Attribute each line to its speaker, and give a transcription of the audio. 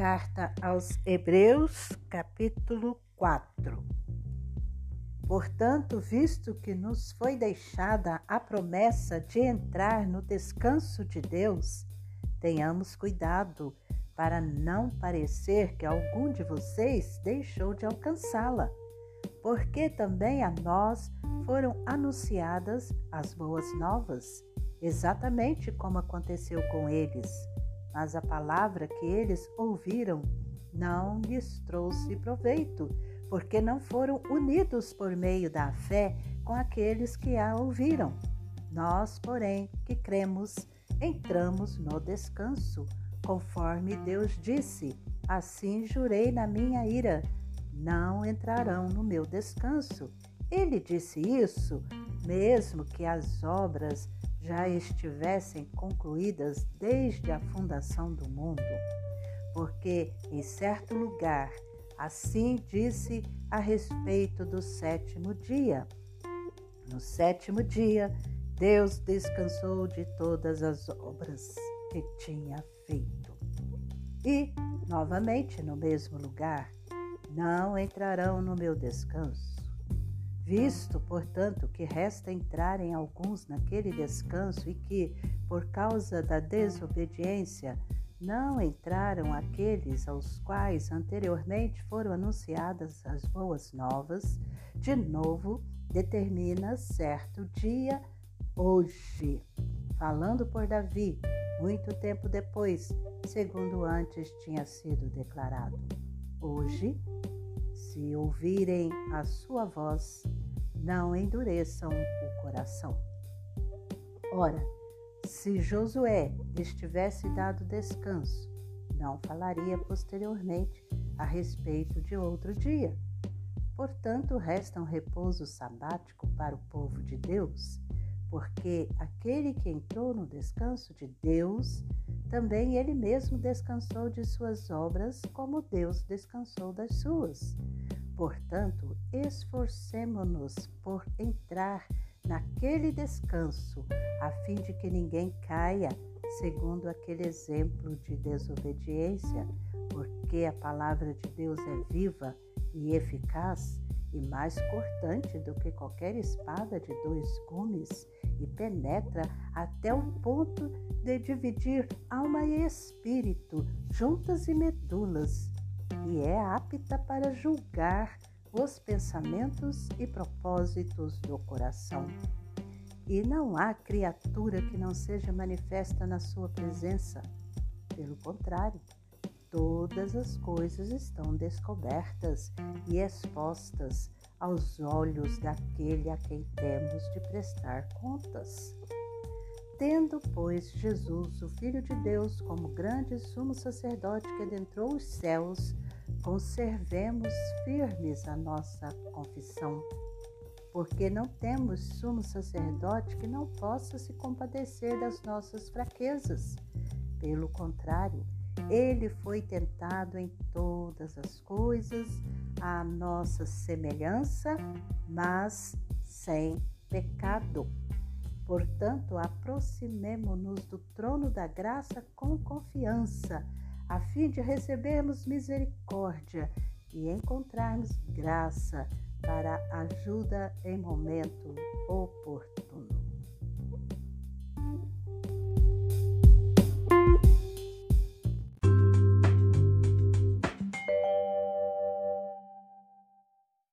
Speaker 1: Carta aos Hebreus, capítulo 4. Portanto, visto que nos foi deixada a promessa de entrar no descanso de Deus, tenhamos cuidado para não parecer que algum de vocês deixou de alcançá-la, porque também a nós foram anunciadas as boas novas, exatamente como aconteceu com eles mas a palavra que eles ouviram não lhes trouxe proveito, porque não foram unidos por meio da fé com aqueles que a ouviram. Nós, porém, que cremos, entramos no descanso, conforme Deus disse: Assim jurei na minha ira, não entrarão no meu descanso. Ele disse isso, mesmo que as obras já estivessem concluídas desde a fundação do mundo, porque em certo lugar assim disse a respeito do sétimo dia. No sétimo dia, Deus descansou de todas as obras que tinha feito. E, novamente, no mesmo lugar, não entrarão no meu descanso Visto, portanto, que resta entrarem alguns naquele descanso e que, por causa da desobediência, não entraram aqueles aos quais anteriormente foram anunciadas as boas novas, de novo determina certo dia, hoje, falando por Davi, muito tempo depois, segundo antes tinha sido declarado. Hoje, se ouvirem a sua voz, não endureçam o coração. Ora, se Josué lhes tivesse dado descanso, não falaria posteriormente a respeito de outro dia. Portanto, resta um repouso sabático para o povo de Deus, porque aquele que entrou no descanso de Deus, também ele mesmo descansou de suas obras, como Deus descansou das suas. Portanto, esforcemo-nos por entrar naquele descanso, a fim de que ninguém caia, segundo aquele exemplo de desobediência, porque a palavra de Deus é viva e eficaz e mais cortante do que qualquer espada de dois gumes e penetra até o ponto de dividir alma e espírito, juntas e medulas, e é apta para julgar os pensamentos e propósitos do coração. E não há criatura que não seja manifesta na sua presença. Pelo contrário, todas as coisas estão descobertas e expostas aos olhos daquele a quem temos de prestar contas. Tendo, pois, Jesus, o Filho de Deus, como grande sumo sacerdote que adentrou os céus, conservemos firmes a nossa confissão, porque não temos sumo sacerdote que não possa se compadecer das nossas fraquezas. Pelo contrário, ele foi tentado em todas as coisas, à nossa semelhança, mas sem pecado. Portanto, aproximemo-nos do trono da graça com confiança, a fim de recebermos misericórdia e encontrarmos graça para ajuda em momento oportuno.